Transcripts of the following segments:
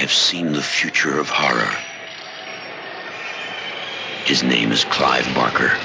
have seen the future of horror. His name is Clive Barker.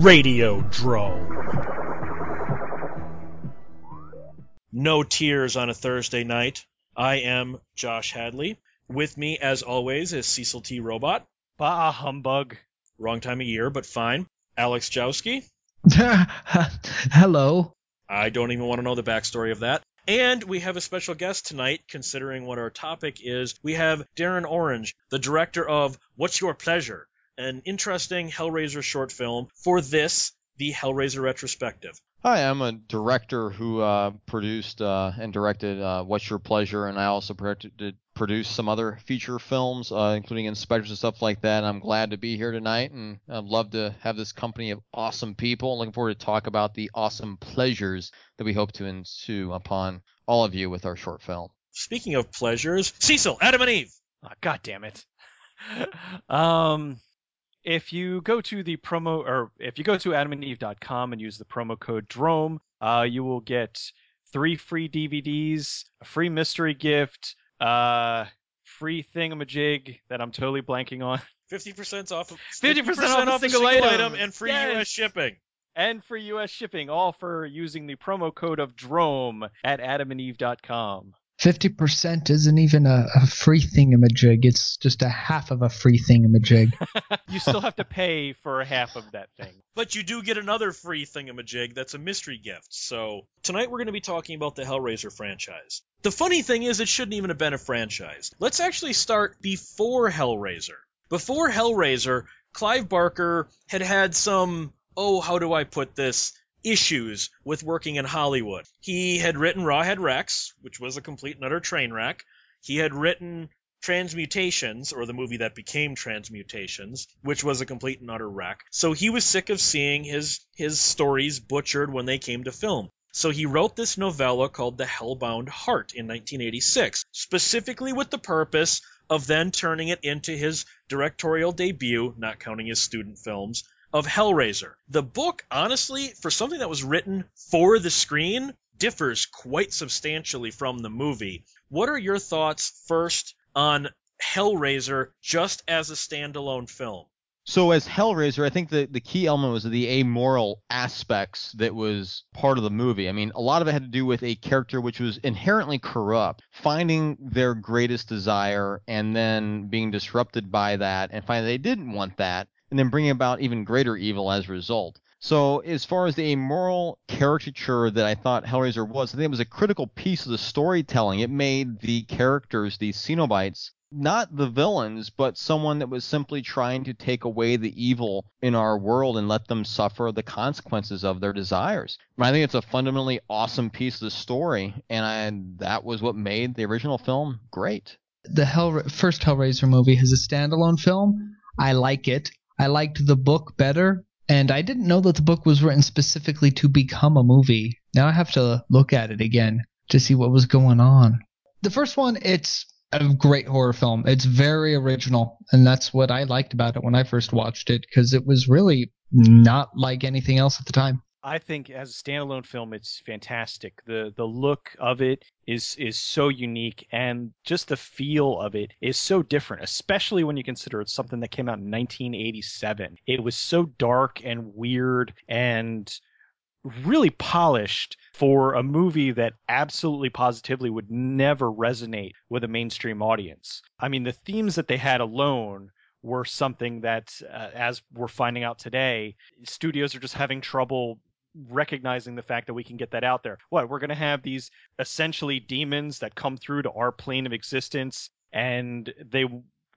Radio Drome. No tears on a Thursday night. I am Josh Hadley. With me, as always, is Cecil T. Robot. Bah humbug. Wrong time of year, but fine. Alex Jowski. Hello. I don't even want to know the backstory of that. And we have a special guest tonight, considering what our topic is. We have Darren Orange, the director of What's Your Pleasure, an interesting Hellraiser short film for this, the Hellraiser retrospective. Hi, I'm a director who uh, produced uh, and directed uh, What's Your Pleasure, and I also produced, produced some other feature films, uh, including inspectors and stuff like that. I'm glad to be here tonight, and I'd love to have this company of awesome people. Looking forward to talk about the awesome pleasures that we hope to ensue upon all of you with our short film. Speaking of pleasures, Cecil, Adam and Eve. Oh, God damn it. um, if you go to the promo, or if you go to adamandeve.com and use the promo code DROME, uh, you will get three free DVDs, a free mystery gift, uh, free thingamajig that I'm totally blanking on, 50% off of 50% off a off single item. and free Yes. US shipping. and free US shipping, all for using the promo code of DROME at adamandeve.com. 50% isn't even a, a free thingamajig. It's just a half of a free thingamajig. You still have to pay for a half of that thing. But you do get another free thingamajig that's a mystery gift. So tonight we're going to be talking about the Hellraiser franchise. The funny thing is, it shouldn't even have been a franchise. Let's actually start before Hellraiser. Before Hellraiser, Clive Barker had had some, oh, how do I put this? Issues with working in Hollywood. He had written Rawhead Rex, which was a complete and utter train wreck. He had written Transmutations, or the movie that became Transmutations, which was a complete and utter wreck. So he was sick of seeing his his stories butchered when they came to film. So he wrote this novella called The Hellbound Heart in 1986, specifically with the purpose of then turning it into his directorial debut, not counting his student films, of Hellraiser. The book, honestly, for something that was written for the screen, differs quite substantially from the movie. What are your thoughts first on Hellraiser just as a standalone film? So as Hellraiser, I think the, the key element was the amoral aspects that was part of the movie. I mean, a lot of it had to do with a character which was inherently corrupt, finding their greatest desire and then being disrupted by that and finding they didn't want that and then bringing about even greater evil as a result. So as far as the amoral caricature that I thought Hellraiser was, I think it was a critical piece of the storytelling. It made the characters, these Cenobites, not the villains, but someone that was simply trying to take away the evil in our world and let them suffer the consequences of their desires. I think it's a fundamentally awesome piece of the story, and I, that was what made the original film great. The Hell first Hellraiser movie is a standalone film. I like it. I liked the book better, and I didn't know that the book was written specifically to become a movie. Now I have to look at it again to see what was going on. The first one, it's a great horror film. It's very original, and that's what I liked about it when I first watched it because it was really not like anything else at the time. I think as a standalone film, it's fantastic. the The look of it is is so unique, and just the feel of it is so different. Especially when you consider it's something that came out in 1987. It was so dark and weird and really polished for a movie that absolutely positively would never resonate with a mainstream audience. I mean, the themes that they had alone were something that, uh, as we're finding out today, studios are just having trouble recognizing the fact that we can get that out there. What, we're going to have these essentially demons that come through to our plane of existence and they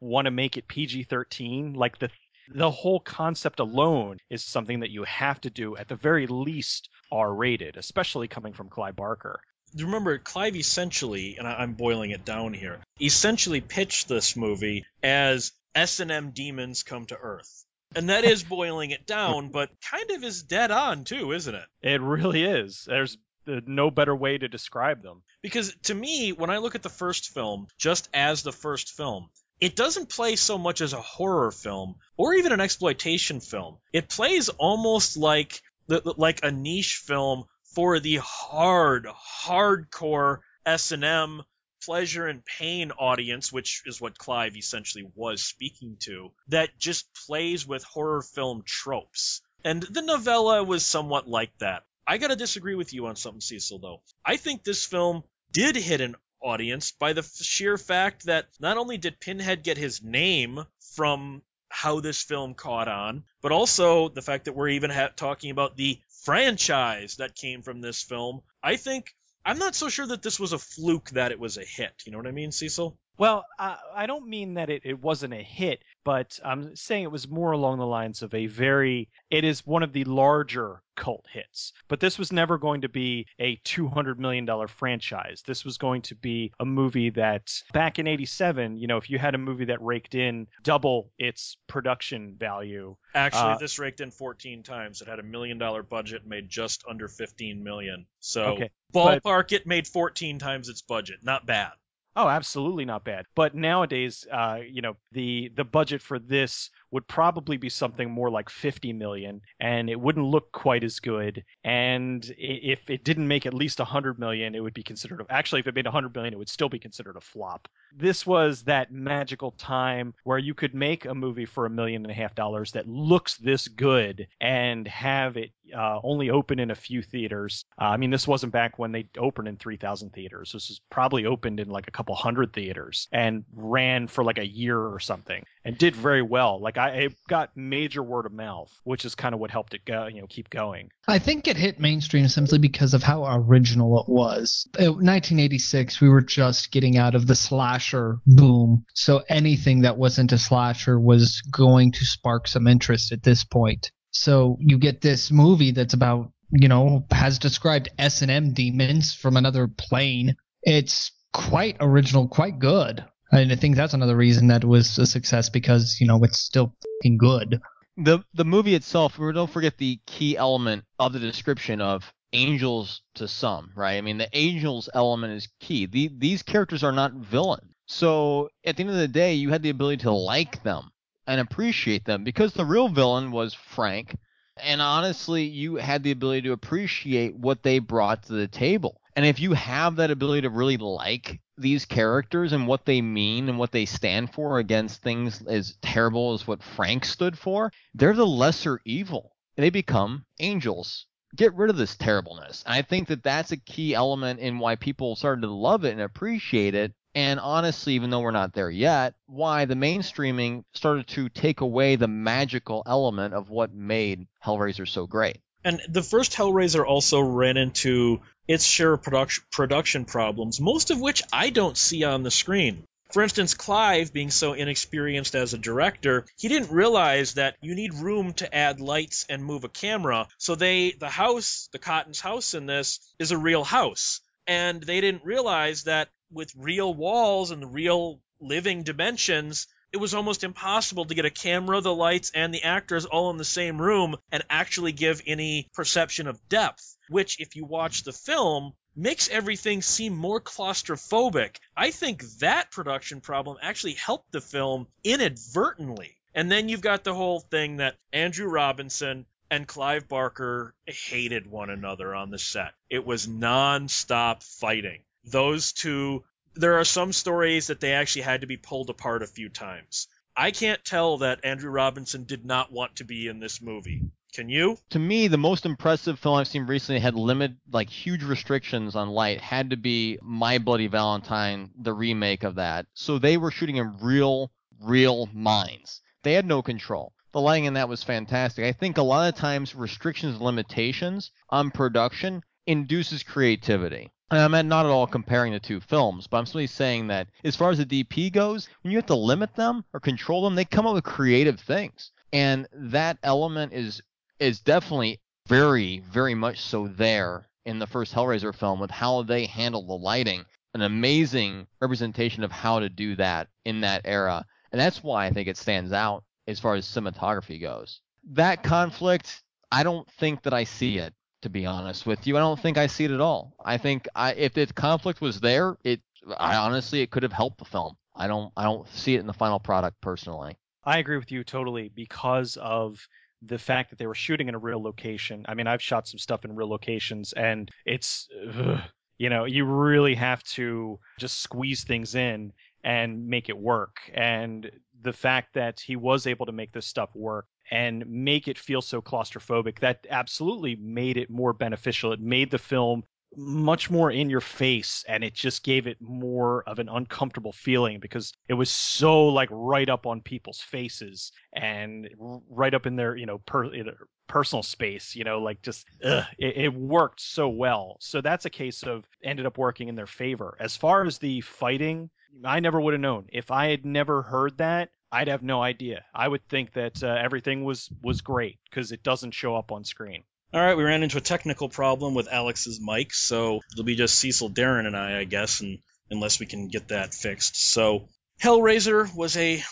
want to make it PG 13? Like the the whole concept alone is something that you have to do at the very least R rated, especially coming from Clive Barker. Remember, Clive essentially, and I'm boiling it down here, essentially pitched this movie as S&M demons come to Earth. And that is boiling it down, but kind of is dead on too, isn't it? It really is. There's uh, no better way to describe them. Because to me, when I look at the first film, just as the first film, it doesn't play so much as a horror film or even an exploitation film. It plays almost like like a niche film for the hard, hardcore S&M pleasure and pain audience, which is what Clive essentially was speaking to, that just plays with horror film tropes. And the novella was somewhat like that. I gotta disagree with you on something, Cecil, though. I think this film did hit an audience by the sheer fact that not only did Pinhead get his name from how this film caught on, but also the fact that we're even ha- talking about the franchise that came from this film. I think I'm not so sure that this was a fluke that it was a hit. You know what I mean, Cecil? Well, I, I don't mean that it, it wasn't a hit, but I'm saying it was more along the lines of a very, it is one of the larger cult hits. But this was never going to be a $200 million franchise. This was going to be a movie that back in 87, you know, if you had a movie that raked in double its production value. Actually, uh, this raked in 14 times. It had a million dollar budget, made just under 15 million. So okay, ballpark, but, it made 14 times its budget. Not bad. Oh, absolutely not bad. But nowadays, uh, you know, the the budget for this would probably be something more like 50 million, and it wouldn't look quite as good. And if it didn't make at least 100 million, it would be considered. A, actually, if it made 100 million, it would still be considered a flop. This was that magical time where you could make a movie for a million and a half dollars that looks this good and have it uh, only open in a few theaters. Uh, I mean, this wasn't back when they opened in 3,000 theaters. This was probably opened in like a couple hundred theaters and ran for like a year or something and did very well. Like I it got major word of mouth, which is kind of what helped it go, you know, keep going. I think it hit mainstream simply because of how original it was. In 1986, we were just getting out of the slasher boom, so anything that wasn't a slasher was going to spark some interest at this point. So you get this movie that's about, you know, has described S&M demons from another plane. It's quite original, quite good. And I think that's another reason that it was a success because, you know, it's still good. The the movie itself, don't forget the key element of the description of angels to some, right? I mean, the angels element is key. The, these characters are not villains. So at the end of the day, you had the ability to like them and appreciate them because the real villain was Frank. And honestly, you had the ability to appreciate what they brought to the table. And if you have that ability to really like these characters and what they mean and what they stand for against things as terrible as what Frank stood for, they're the lesser evil. They become angels. Get rid of this terribleness. And I think that that's a key element in why people started to love it and appreciate it and honestly, even though we're not there yet, why the mainstreaming started to take away the magical element of what made Hellraiser so great. And the first Hellraiser also ran into its share of production, production problems, most of which I don't see on the screen. For instance, Clive, being so inexperienced as a director, he didn't realize that you need room to add lights and move a camera. So they, the house, the Cotton's house in this, is a real house. And they didn't realize that with real walls and real living dimensions, it was almost impossible to get a camera, the lights, and the actors all in the same room and actually give any perception of depth, which, if you watch the film, makes everything seem more claustrophobic. I think that production problem actually helped the film inadvertently. And then you've got the whole thing that Andrew Robinson and Clive Barker hated one another on the set. It was non-stop fighting. Those two, there are some stories that they actually had to be pulled apart a few times. I can't tell that Andrew Robinson did not want to be in this movie. Can you? To me, the most impressive film I've seen recently had limit like huge restrictions on light had to be My Bloody Valentine, the remake of that. So they were shooting in real, real mines. They had no control. The lighting in that was fantastic. I think a lot of times restrictions and limitations on production induces creativity. And I'm not at all comparing the two films, but I'm simply saying that as far as the DP goes, when you have to limit them or control them, they come up with creative things. And that element is is definitely very, very much so there in the first Hellraiser film with how they handle the lighting. An amazing representation of how to do that in that era. And that's why I think it stands out as far as cinematography goes. That conflict, I don't think that I see it, to be honest with you. I don't think I see it at all. I think I, if the conflict was there, it I honestly it could have helped the film. I don't I don't see it in the final product personally. I agree with you totally because of the fact that they were shooting in a real location. I mean, I've shot some stuff in real locations, and it's, ugh, you know, you really have to just squeeze things in and make it work. And the fact that he was able to make this stuff work and make it feel so claustrophobic, that absolutely made it more beneficial. It made the film much more in your face and it just gave it more of an uncomfortable feeling because it was so like right up on people's faces and right up in their you know per, personal space you know like just ugh, it, it worked so well so that's a case of ended up working in their favor as far as the fighting i never would have known if i had never heard that I'd have no idea. I would think that uh, everything was was great because it doesn't show up on screen. All right, we ran into a technical problem with Alex's mic, so it'll be just Cecil, Darren, and I, I guess, and unless we can get that fixed. So Hellraiser was a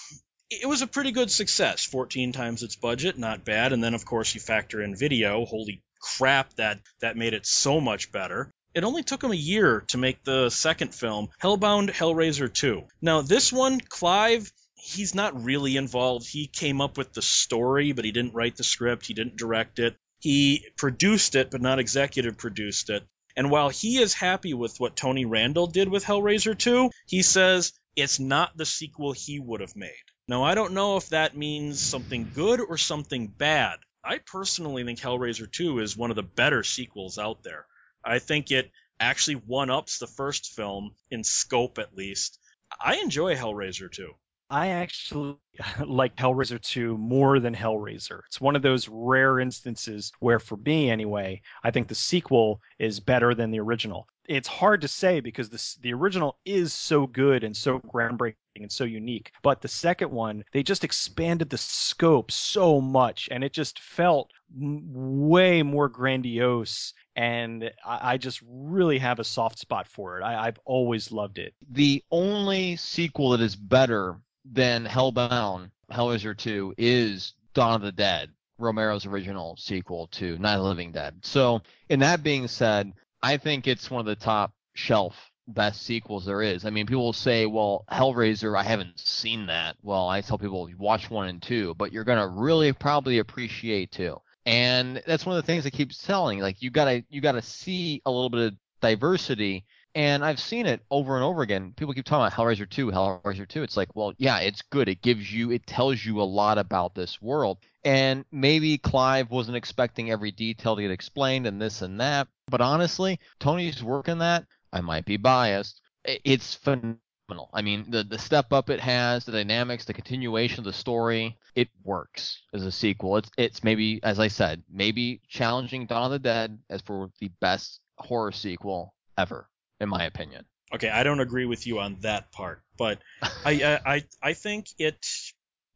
it was a pretty good success. 14 times its budget, not bad. And then of course you factor in video. Holy crap, that that made it so much better. It only took him a year to make the second film, Hellbound Hellraiser 2. Now this one, Clive he's not really involved. He came up with the story, but he didn't write the script, he didn't direct it. He produced it, but not executive produced it. And while he is happy with what Tony Randel did with Hellraiser 2, he says it's not the sequel he would have made. Now, I don't know if that means something good or something bad. I personally think Hellraiser 2 is one of the better sequels out there. I think it actually one ups the first film, in scope at least. I enjoy Hellraiser 2. I actually like Hellraiser 2 more than Hellraiser. It's one of those rare instances where, for me anyway, I think the sequel is better than the original. It's hard to say because the, the original is so good and so groundbreaking and so unique. But the second one, they just expanded the scope so much and it just felt way more grandiose and I, I, just really have a soft spot for it. I, have always loved it. The only sequel that is better than Hellbound, Hellraiser 2 is Dawn of the Dead, Romero's original sequel to Night of the Living Dead. So, in that being said, I think it's one of the top shelf best sequels there is. I mean, people will say, well, Hellraiser, I haven't seen that. Well, I tell people, watch one and two, but you're going to really probably appreciate two. And that's one of the things I keep telling. Like, you gotta, you gotta see a little bit of diversity and I've seen it over and over again. People keep talking about Hellraiser 2, Hellraiser 2. It's like, well, yeah, it's good. It gives you, it tells you a lot about this world. And maybe Clive wasn't expecting every detail to get explained and this and that. But honestly, Tony's work in that, I might be biased. It's phenomenal. I mean, the, the step up it has, the dynamics, the continuation of the story, it works as a sequel. It's, it's maybe, as I said, maybe challenging Dawn of the Dead as for the best horror sequel ever in my opinion. Okay, I don't agree with you on that part, but I, I I think it,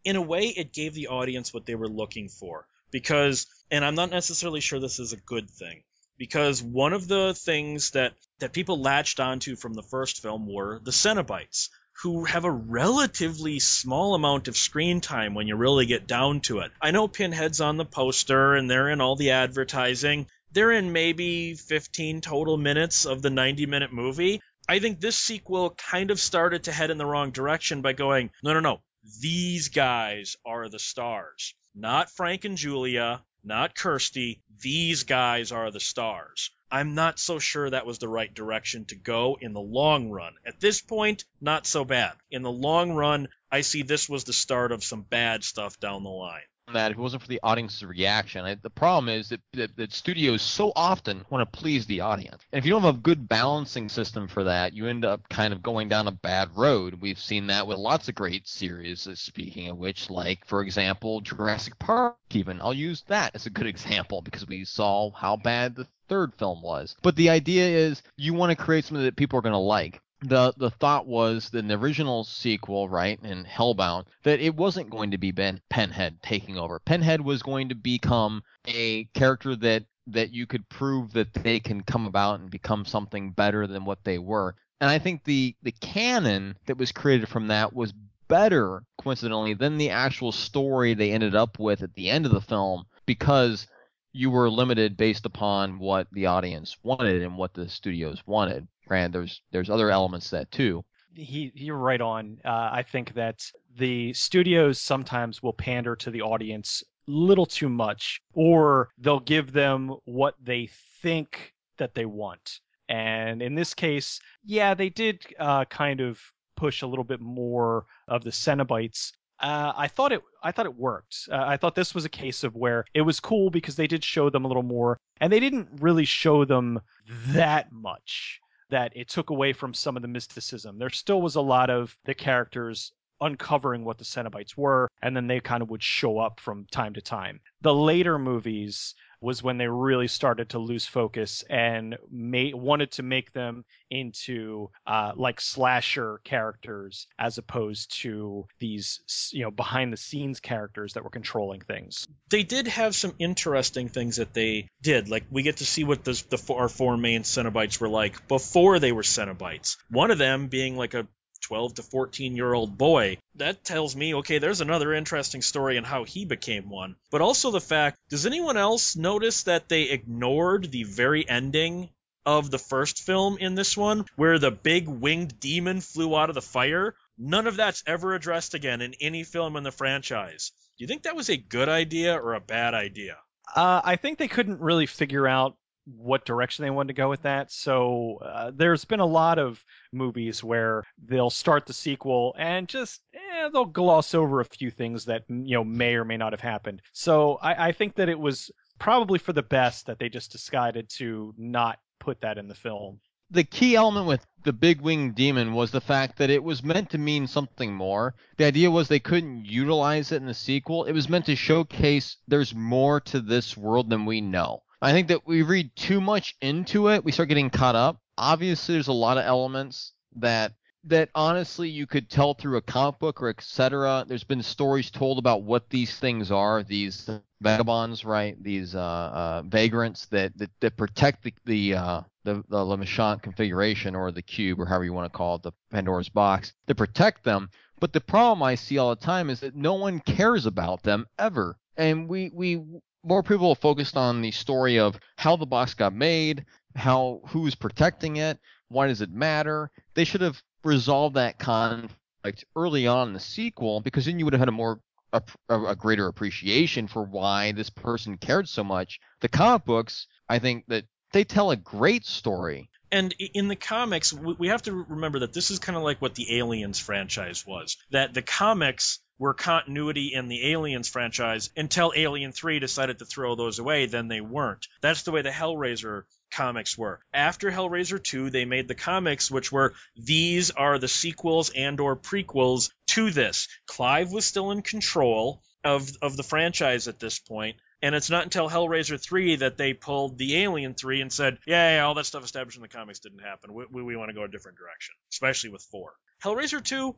in a way, it gave the audience what they were looking for because, and I'm not necessarily sure this is a good thing because one of the things that that people latched onto from the first film were the Cenobites. who have a relatively small amount of screen time when you really get down to it. I know Pinhead's on the poster and they're in all the advertising. They're in maybe 15 total minutes of the 90 minute movie. I think this sequel kind of started to head in the wrong direction by going, no, no, no. These guys are the stars. Not Frank and Julia, not Kirsty. These guys are the stars. I'm not so sure that was the right direction to go in the long run. At this point, not so bad. In the long run, I see this was the start of some bad stuff down the line that if it wasn't for the audience's reaction. I, the problem is that, that, that, studios so often want to please the audience. And if you don't have a good balancing system for that, you end up kind of going down a bad road. We've seen that with lots of great series, uh, speaking of which, like, for example, Jurassic Park, even. I'll use that as a good example because we saw how bad the third film was. But the idea is you want to create something that people are going to like the the thought was in the original sequel, right, in Hellbound, that it wasn't going to be Ben Pinhead taking over. Pinhead was going to become a character that that you could prove that they can come about and become something better than what they were. And I think the the canon that was created from that was better coincidentally than the actual story they ended up with at the end of the film because you were limited based upon what the audience wanted and what the studios wanted. Granted, there's there's other elements to that too. He you're right on. Uh, I think that the studios sometimes will pander to the audience little too much, or they'll give them what they think that they want. And in this case, yeah, they did uh, kind of push a little bit more of the Cenobites uh, I thought it I thought it worked. Uh, I thought this was a case of where it was cool because they did show them a little more, and they didn't really show them that much that it took away from some of the mysticism. There still was a lot of the characters uncovering what the Cenobites were, and then they kind of would show up from time to time. The later movies was when they really started to lose focus and made, wanted to make them into uh, like slasher characters as opposed to these you know behind the scenes characters that were controlling things. They did have some interesting things that they did. Like we get to see what the, the our four main Cenobites were like before they were Cenobites. One of them being like a 12 to 14 year old boy. That tells me, okay, there's another interesting story in how he became one. But also the fact, does anyone else notice that they ignored the very ending of the first film in this one, where the big winged demon flew out of the fire? None of that's ever addressed again in any film in the franchise. Do you think that was a good idea or a bad idea? Uh, I think they couldn't really figure out what direction they wanted to go with that. So uh, there's been a lot of movies where they'll start the sequel and just eh, they'll gloss over a few things that you know may or may not have happened. So I, I think that it was probably for the best that they just decided to not put that in the film. The key element with the big winged demon was the fact that it was meant to mean something more. The idea was they couldn't utilize it in the sequel. It was meant to showcase there's more to this world than we know. I think that we read too much into it, we start getting caught up. Obviously, there's a lot of elements that that honestly you could tell through a comic book or etc. There's been stories told about what these things are, these vagabonds, right? These uh, uh, vagrants that, that, that protect the the uh, the, the Lemarchand configuration or the cube or however you want to call it, the Pandora's box, to protect them. But the problem I see all the time is that no one cares about them ever. And we, we more people focused on the story of how the box got made, how who's protecting it, why does it matter. They should have resolved that conflict early on in the sequel because then you would have had a more a, a, greater appreciation for why this person cared so much. The comic books, I think that they tell a great story. And in the comics, we have to remember that this is kind of like what the Aliens franchise was. That the comics were continuity in the Aliens franchise until Alien 3 decided to throw those away, then they weren't. That's the way the Hellraiser comics were. After Hellraiser 2, they made the comics which were these are the sequels and or prequels to this. Clive was still in control of of the franchise at this point, and it's not until Hellraiser 3 that they pulled the Alien 3 and said, yeah, yeah all that stuff established in the comics didn't happen. We, we, we want to go a different direction, especially with 4. Hellraiser 2,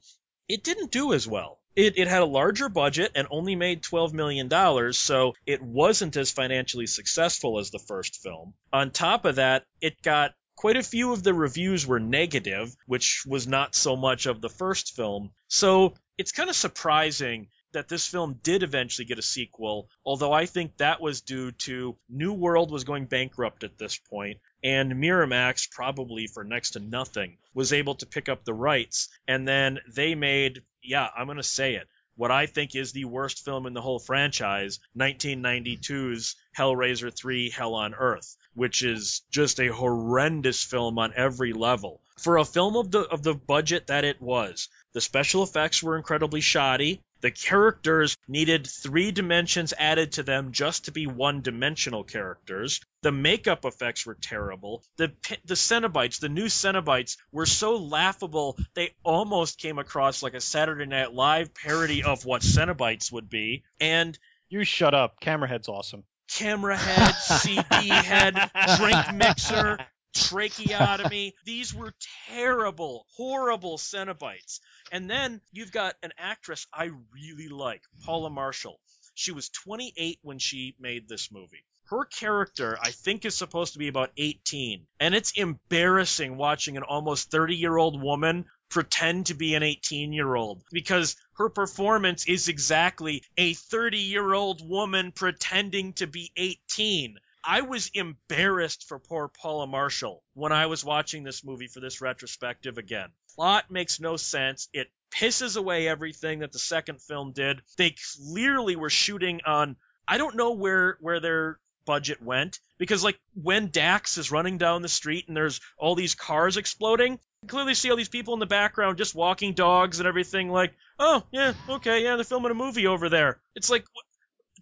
it didn't do as well. It, it had a larger budget and only made $12 million, so it wasn't as financially successful as the first film. On top of that, it got quite a few of the reviews were negative, which was not so much of the first film. So it's kind of surprising that this film did eventually get a sequel, although I think that was due to New World was going bankrupt at this point, and Miramax, probably for next to nothing, was able to pick up the rights, and then they made, yeah, I'm going to say it, what I think is the worst film in the whole franchise, 1992's Hellraiser 3 Hell on Earth, which is just a horrendous film on every level. For a film of the of the budget that it was, the special effects were incredibly shoddy. The characters needed three dimensions added to them just to be one dimensional characters. The makeup effects were terrible. The the Cenobites, the new Cenobites, were so laughable they almost came across like a Saturday Night Live parody of what Cenobites would be. And You shut up. Camerahead's awesome. Camerahead, CD head, drink mixer, tracheotomy. These were terrible, horrible Cenobites. And then you've got an actress I really like, Paula Marshall. She was 28 when she made this movie. Her character, I think, is supposed to be about 18. And it's embarrassing watching an almost 30 year old woman pretend to be an 18 year old because her performance is exactly a 30 year old woman pretending to be 18. I was embarrassed for poor Paula Marshall when I was watching this movie for this retrospective again. Plot makes no sense. It pisses away everything that the second film did. They clearly were shooting on I don't know where where their budget went because like when Dax is running down the street and there's all these cars exploding, you clearly see all these people in the background just walking dogs and everything like, "Oh, yeah, okay, yeah, they're filming a movie over there." It's like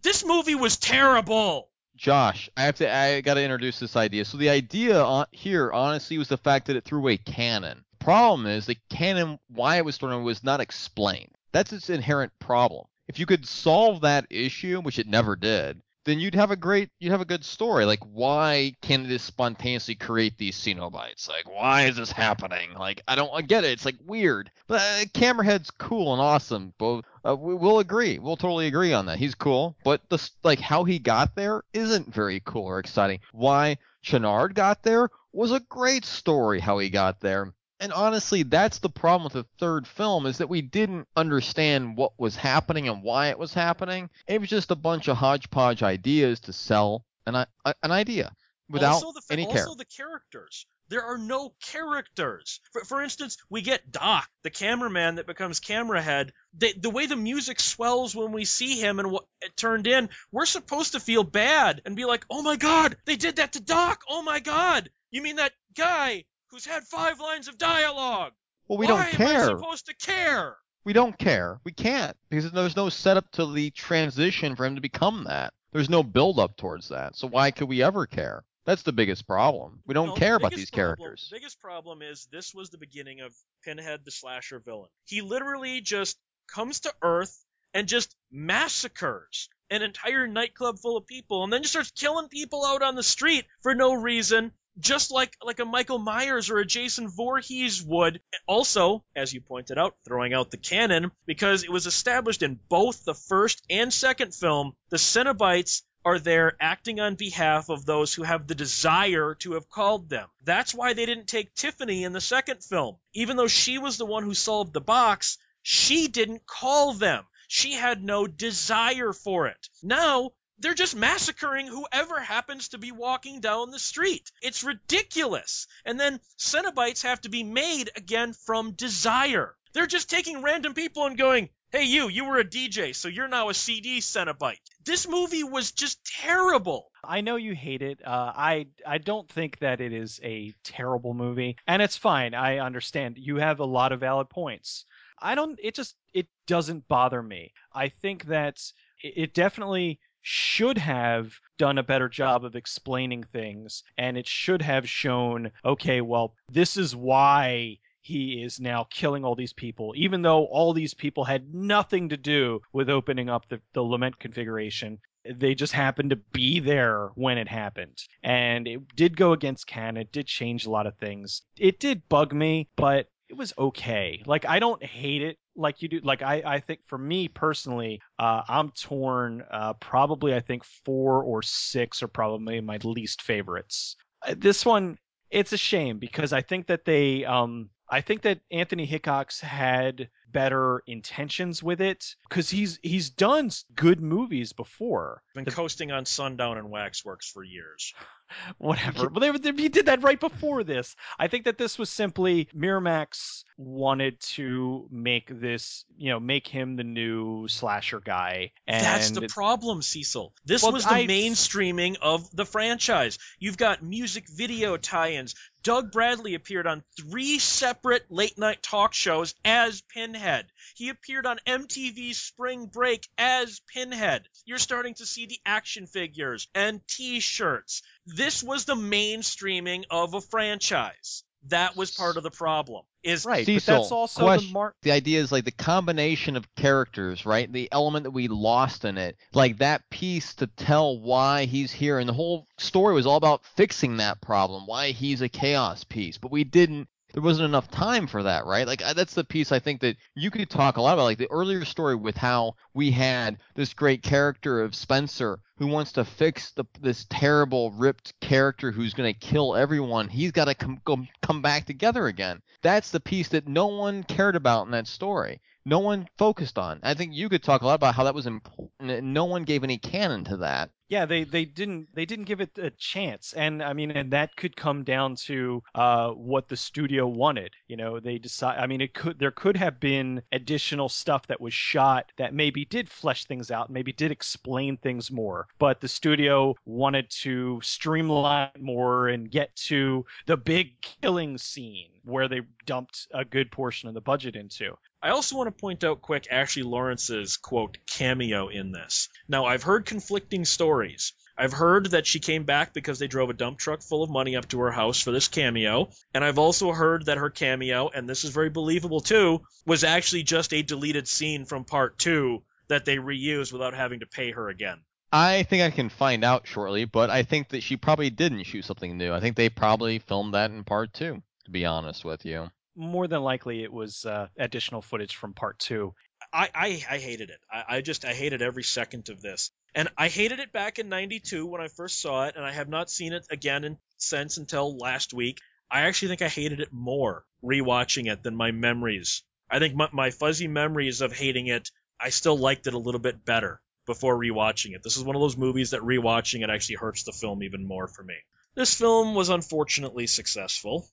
this movie was terrible. Josh, I have to I got to introduce this idea. So the idea on, here honestly was the fact that it threw a canon. The problem is the canon why it was thrown was not explained. That's its inherent problem. If you could solve that issue, which it never did, then you'd have a great you'd have a good story. Like why can this spontaneously create these Cenobites? Like why is this happening? Like I don't I get it. It's like weird. But uh, Camerahead's cool and awesome. Both uh, we, we'll agree. We'll totally agree on that. He's cool, but the like how he got there isn't very cool or exciting. Why Channard got there was a great story. How he got there. And honestly, that's the problem with the third film is that we didn't understand what was happening and why it was happening. It was just a bunch of hodgepodge ideas to sell an an idea without also the, any also care. the characters. There are no characters. For, for instance, we get Doc, the cameraman that becomes camera head. The, the way the music swells when we see him and what it turned in, we're supposed to feel bad and be like, "Oh my God, they did that to Doc! Oh my God, you mean that guy who's had five lines of dialogue? Well, we Why don't care. am I supposed to care?" We don't care. We can't because there's no setup to the transition for him to become that. There's no build up towards that. So why could we ever care? That's the biggest problem. We don't No, the care about these problem- characters. The biggest problem is this was the beginning of Pinhead the slasher villain. He literally just comes to Earth and just massacres an entire nightclub full of people and then just starts killing people out on the street for no reason. Just like like a Michael Myers or a Jason Voorhees would. Also, as you pointed out, throwing out the canon because it was established in both the first and second film, the Cenobites are there acting on behalf of those who have the desire to have called them. That's why they didn't take Tiffany in the second film. Even though she was the one who solved the box, she didn't call them. She had no desire for it. Now, they're just massacring whoever happens to be walking down the street. It's ridiculous. And then Cenobites have to be made again from desire. They're just taking random people and going, hey, you, you were a DJ, so you're now a CD Cenobite. This movie was just terrible. I know you hate it. Uh, I I don't think that it is a terrible movie, and it's fine. I understand. You have a lot of valid points. I don't. It just it doesn't bother me. I think that it, it definitely should have done a better job of explaining things, and it should have shown. Okay, well, this is why he is now killing all these people, even though all these people had nothing to do with opening up the, the lament configuration. They just happened to be there when it happened. And it did go against canon. It did change a lot of things. It did bug me, but it was okay. Like, I don't hate it like you do. Like, I, I think for me personally, uh, I'm torn. Uh, probably, I think four or six are probably my least favorites. Uh, This one, it's a shame because I think that they um I think that Anthony Hickox had better intentions with it because he's he's done good movies before. Been The- coasting on Sundown and Waxworks for years. Whatever. Well, they, they, he did that right before this. I think that this was simply Miramax wanted to make this, you know, make him the new slasher guy. And That's the problem, Cecil. This Well, was the I- mainstreaming of the franchise. You've got music video tie-ins. Doug Bradley appeared on three separate late-night talk shows as Pinhead. He appeared on MTV's Spring Break as Pinhead. You're starting to see the action figures and T-shirts. This was the mainstreaming of a franchise. That was part of the problem. Is right, Cecil, but that's also question- the mark. the idea is like the combination of characters, right? The element that we lost in it, like that piece to tell why he's here, and the whole story was all about fixing that problem, why he's a chaos piece. But we didn't. There wasn't enough time for that, right? Like that's the piece I think that you could talk a lot about, like the earlier story with how we had this great character of Spencer who wants to fix the, this terrible ripped character who's going to kill everyone. He's got to come come come back together again. That's the piece that no one cared about in that story. No one focused on. I think you could talk a lot about how that was important, no one gave any canon to that. Yeah, they they didn't they didn't give it a chance, and I mean, and that could come down to uh, what the studio wanted. You know, they decide. I mean, it could there could have been additional stuff that was shot that maybe did flesh things out, maybe did explain things more, but the studio wanted to streamline more and get to the big killing scene where they dumped a good portion of the budget into. I also want to point out quick Ashley Lawrence's quote cameo in this. Now, I've heard conflicting stories. I've heard that she came back because they drove a dump truck full of money up to her house for this cameo, and I've also heard that her cameo, and this is very believable too, was actually just a deleted scene from part 2 that they reused without having to pay her again. I think I can find out shortly, but I think that she probably didn't shoot something new. I think they probably filmed that in part two, to be honest with you. More than likely, it was uh, additional footage from part two. I, I, I hated it. I, I just I hated every second of this. And I hated it back in '92 when I first saw it, and I have not seen it again in, since until last week. I actually think I hated it more rewatching it than my memories. I think my, my fuzzy memories of hating it, I still liked it a little bit better before rewatching it. This is one of those movies that rewatching it actually hurts the film even more for me. This film was unfortunately successful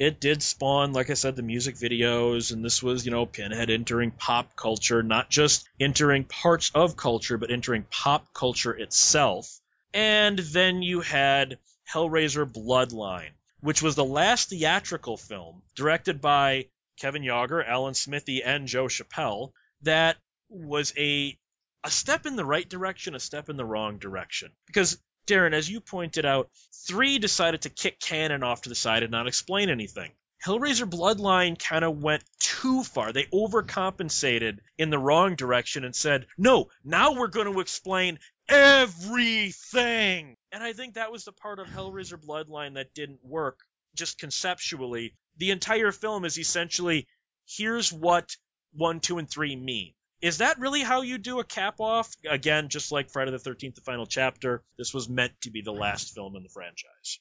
it did spawn, like I said, the music videos, and this was, you know, Pinhead entering pop culture, not just entering parts of culture, but entering pop culture itself. And then you had Hellraiser Bloodline, which was the last theatrical film directed by Kevin Yagher, Alan Smithee, and Joe Chappelle that was a a step in the right direction, a step in the wrong direction. Because Darren, as you pointed out, three decided to kick canon off to the side and not explain anything. Hellraiser Bloodline kind of went too far. They overcompensated in the wrong direction and said, no, now we're going to explain everything. And I think that was the part of Hellraiser Bloodline that didn't work, just conceptually. The entire film is essentially here's what 1, 2, and 3 mean. Is that really how you do a cap off? Again, just like Friday the 13th, the final chapter, this was meant to be the last film in the franchise.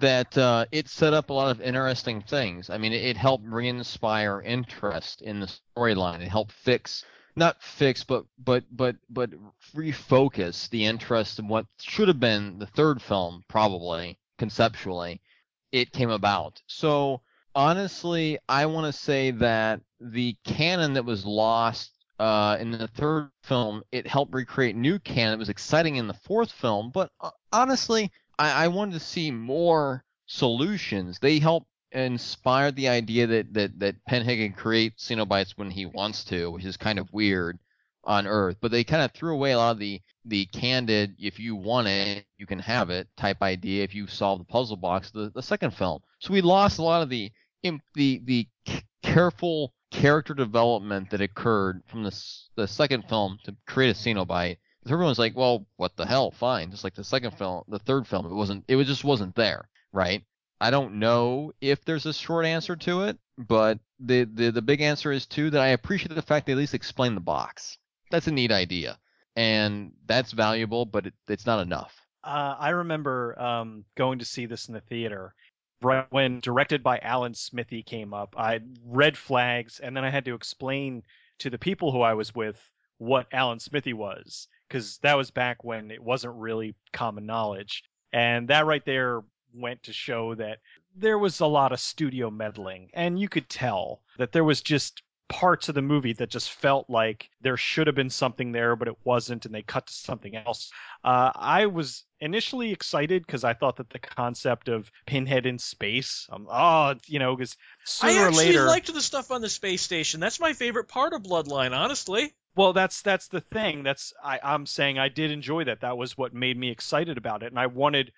That uh, it set up a lot of interesting things. I mean, it, it helped re-inspire interest in the storyline. It helped fix, not fix, but but but but refocus the interest in what should have been the third film, probably conceptually. It came about. So honestly, I want to say that the canon that was lost uh, in the third film, it helped recreate new canon. It was exciting in the fourth film, but uh, honestly, I, I wanted to see more solutions. They helped inspire the idea that that that Pinhead can create Cenobites when he wants to, which is kind of weird on Earth. But they kind of threw away a lot of the the candid, if you want it, you can have it type idea. If you solve the puzzle box, the the second film. So we lost a lot of the the the careful character development that occurred from the the second film to create a Cenobite. was like, well, what the hell? Fine. Just like the second film, the third film, it wasn't. It was just wasn't there, right? I don't know if there's a short answer to it, but the the the big answer is too that I appreciate the fact they at least explain the box. That's a neat idea, and that's valuable, but it, it's not enough. Uh, I remember um, going to see this in the theater right when directed by Alan Smithee came up, I red flags, and then I had to explain to the people who I was with what Alan Smithee was, because that was back when it wasn't really common knowledge. And that right there went to show that there was a lot of studio meddling, and you could tell that there was just parts of the movie that just felt like there should have been something there, but it wasn't, and they cut to something else. Uh, I was initially excited because I thought that the concept of Pinhead in space, um, oh, you know, because sooner I or actually later, liked the stuff on the space station. That's my favorite part of Bloodline, honestly. Well, that's that's the thing. That's I, I'm saying I did enjoy that. That was what made me excited about it, and I wanted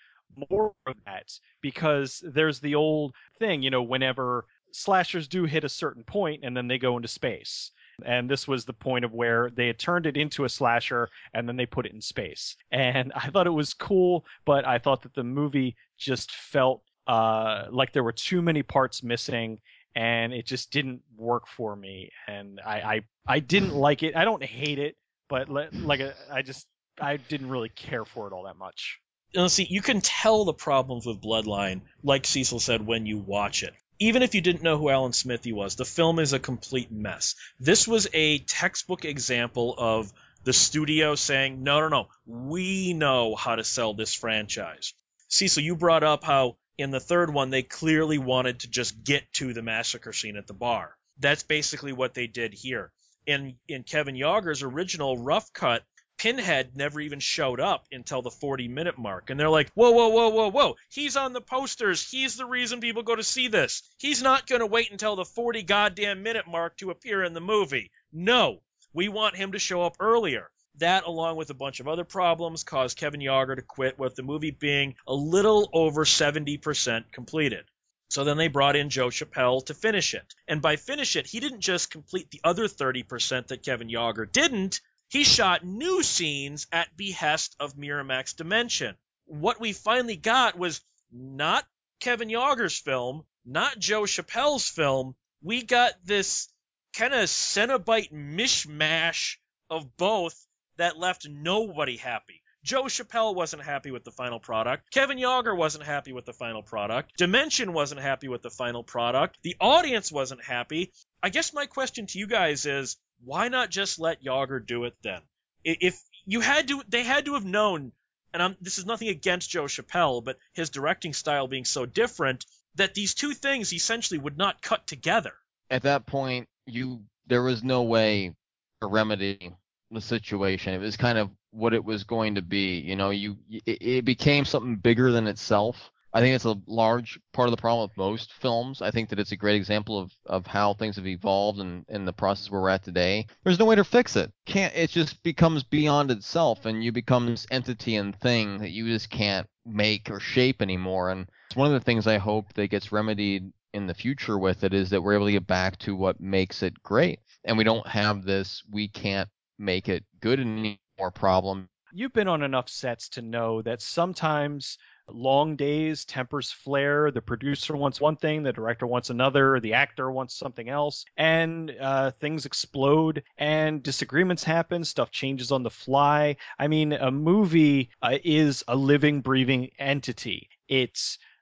more of that because there's the old thing, you know, whenever slashers do hit a certain point and then they go into space. And this was the point of where they had turned it into a slasher and then they put it in space. And I thought it was cool, but I thought that the movie just felt uh, like there were too many parts missing and it just didn't work for me. And I, I, I didn't like it. I don't hate it, but le- like uh, I just I didn't really care for it all that much. Now, see, you can tell the problems with Bloodline, like Cecil said, when you watch it. Even if you didn't know who Alan Smithee was, the film is a complete mess. This was a textbook example of the studio saying, no, no, no, we know how to sell this franchise. Cecil, you brought up how in the third one they clearly wanted to just get to the massacre scene at the bar. That's basically what they did here. In in Kevin Yagher's original rough cut, Pinhead never even showed up until the 40 minute mark. And they're like, whoa, whoa, whoa, whoa, whoa. He's on the posters. He's the reason people go to see this. He's not going to wait until the 40 goddamn minute mark to appear in the movie. No, we want him to show up earlier. That, along with a bunch of other problems, caused Kevin Yagher to quit, with the movie being a little over 70% completed. So then they brought in Joe Chappelle to finish it. And by finish it, he didn't just complete the other 30% that Kevin Yagher didn't, he shot new scenes at behest of Miramax Dimension. What we finally got was not Kevin Yagher's film, not Joe Chappelle's film. We got this kind of Cenobite mishmash of both that left nobody happy. Joe Chappelle wasn't happy with the final product. Kevin Yager wasn't happy with the final product. Dimension wasn't happy with the final product. The audience wasn't happy. I guess my question to you guys is why not just let Yagher do it then? If you had to, they had to have known, and I'm, this is nothing against Joe Chappelle, but his directing style being so different, that these two things essentially would not cut together. At that point, you there was no way to remedy the situation. It was kind of what it was going to be. You know, you it, it became something bigger than itself. I think it's a large part of the problem with most films. I think that it's a great example of, of how things have evolved and, and the process where we're at today. There's no way to fix it. Can't it just becomes beyond itself and you become this entity and thing that you just can't make or shape anymore. And it's one of the things I hope that gets remedied in the future with it is that we're able to get back to what makes it great. And we don't have this we can't make it good anymore problem. You've been on enough sets to know that sometimes long days, tempers flare. The producer wants one thing, the director wants another, the actor wants something else, and uh, things explode and disagreements happen. Stuff changes on the fly. I mean, a movie uh, is a living, breathing entity. It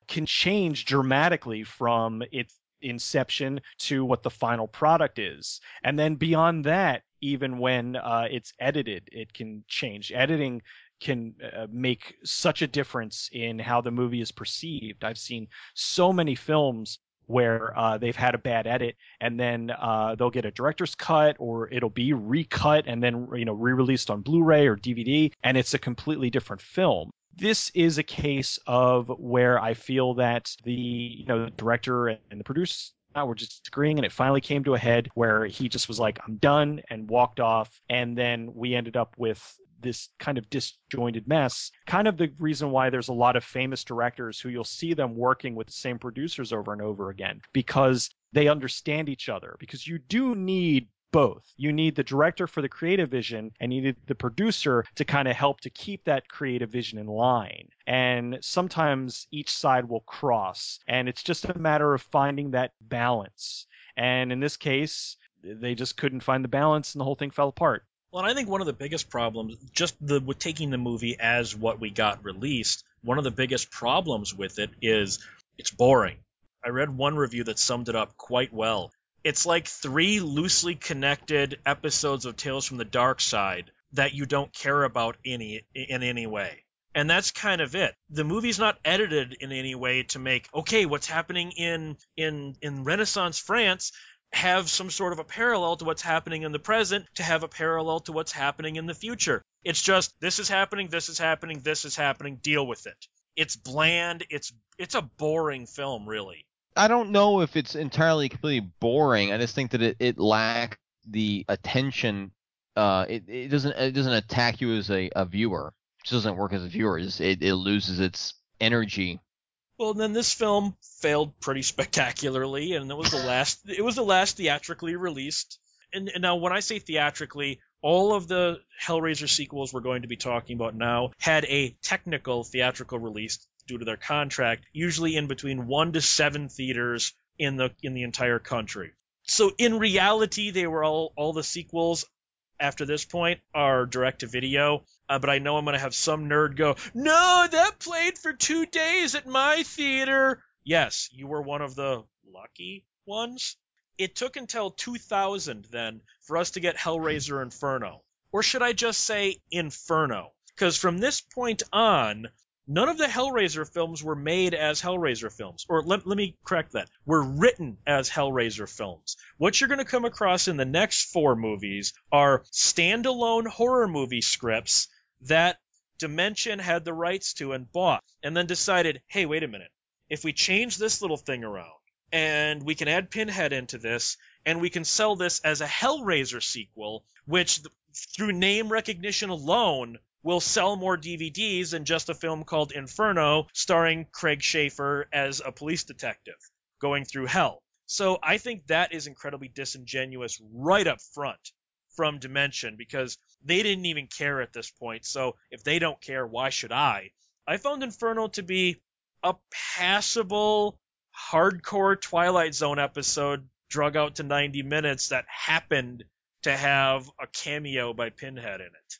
can change dramatically from its inception to what the final product is. And then beyond that, even when uh, it's edited, it can change. Editing can uh, make such a difference in how the movie is perceived. I've seen so many films where uh, they've had a bad edit and then uh, they'll get a director's cut or it'll be recut and then you know re-released on Blu-ray or DVD and it's a completely different film. This is a case of where I feel that the you know the director and the producer were just disagreeing and it finally came to a head where he just was like i'm done and walked off and then we ended up with this kind of disjointed mess. Kind of the reason why there's a lot of famous directors who you'll see them working with the same producers over and over again because they understand each other. Because you do need both. You need the director for the creative vision and you need the producer to kind of help to keep that creative vision in line. And sometimes each side will cross and it's just a matter of finding that balance. And in this case, they just couldn't find the balance and the whole thing fell apart. Well, and I think one of the biggest problems, just the with taking the movie as what we got released, one of the biggest problems with it is It's boring. I read one review that summed it up quite well. It's like three loosely connected episodes of Tales from the Dark Side that you don't care about any in any way. And that's kind of it. The movie's not edited in any way to make okay, what's happening in in in Renaissance France have some sort of a parallel to what's happening in the present to have a parallel to what's happening in the future. It's just this is happening, this is happening, this is happening, deal with it. It's bland, it's it's a boring film really. I don't know if it's entirely completely boring. I just think that it, it lacks the attention. Uh, it, it doesn't it doesn't attack you as a, a viewer. It just doesn't work as a viewer. It, it loses its energy. Well, then this film failed pretty spectacularly, and it was the last. it was the last theatrically released. And, and now, when I say theatrically, all of the Hellraiser sequels we're going to be talking about now had a technical theatrical release due to their contract, usually in between one to seven theaters in the in the entire country. So in reality, they were all all the sequels after this point are direct to video. Uh, but I know I'm going to have some nerd go, no, that played for two days at my theater. Yes, you were one of the lucky ones. It took until 2000 then for us to get Hellraiser Inferno. Or should I just say Inferno? Because from this point on, none of the Hellraiser films were made as Hellraiser films. Or let, let me correct that. Were written as Hellraiser films. What you're going to come across in the next four movies are standalone horror movie scripts that Dimension had the rights to and bought, and then decided, hey, wait a minute. If we change this little thing around, and we can add Pinhead into this, and we can sell this as a Hellraiser sequel, which through name recognition alone will sell more DVDs than just a film called Inferno starring Craig Sheffer as a police detective going through hell. So I think that is incredibly disingenuous right up front from Dimension because they didn't even care at this point. So if they don't care, why should I? I found Inferno to be a passable, hardcore Twilight Zone episode drug out to 90 minutes that happened to have a cameo by Pinhead in it.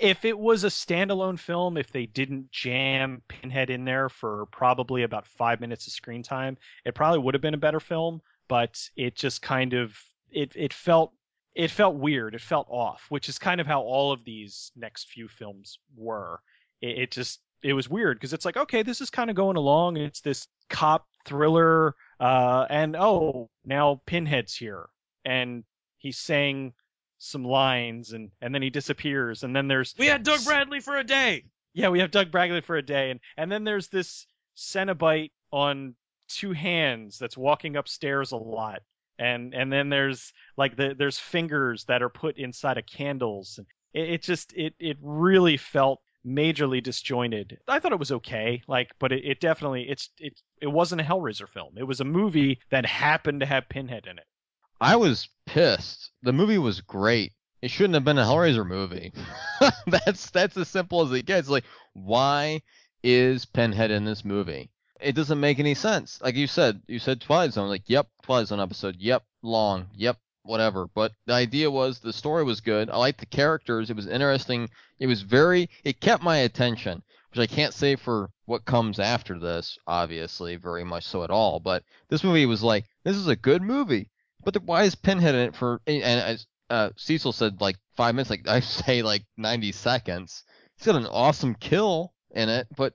If it was a standalone film, if they didn't jam Pinhead in there for probably about five minutes of screen time, it probably would have been a better film. But it just kind of it it felt it felt weird. It felt off, which is kind of how all of these next few films were. It, it just it was weird because it's like okay, this is kind of going along. and It's this cop thriller, uh, and oh, now Pinhead's here, and he's saying some lines, and and then he disappears, and then there's We had Doug Bradley for a day. yeah, we have Doug Bradley for a day, and and then there's this Cenobite on two hands that's walking upstairs a lot, and and then there's like the there's fingers that are put inside of candles, and it, it just it it really felt majorly disjointed. I thought it was okay, like, but it, it definitely it's it it wasn't a Hellraiser film. It was a movie that happened to have Pinhead in it. I was pissed. The movie was great. It shouldn't have been a Hellraiser movie. that's that's as simple as it gets. Like, why is Pinhead in this movie? It doesn't make any sense. Like you said, you said Twilight Zone. Like, yep, Twilight Zone episode. Yep, long. Yep, whatever. But the idea was the story was good. I liked the characters. It was interesting. It was very. It kept my attention, which I can't say for what comes after this. Obviously, very much so at all. But this movie was like, this is a good movie. But the, why is Pinhead in it for? And as uh, Cecil said, like five minutes. Like I say, like 90 seconds. He's got an awesome kill in it, but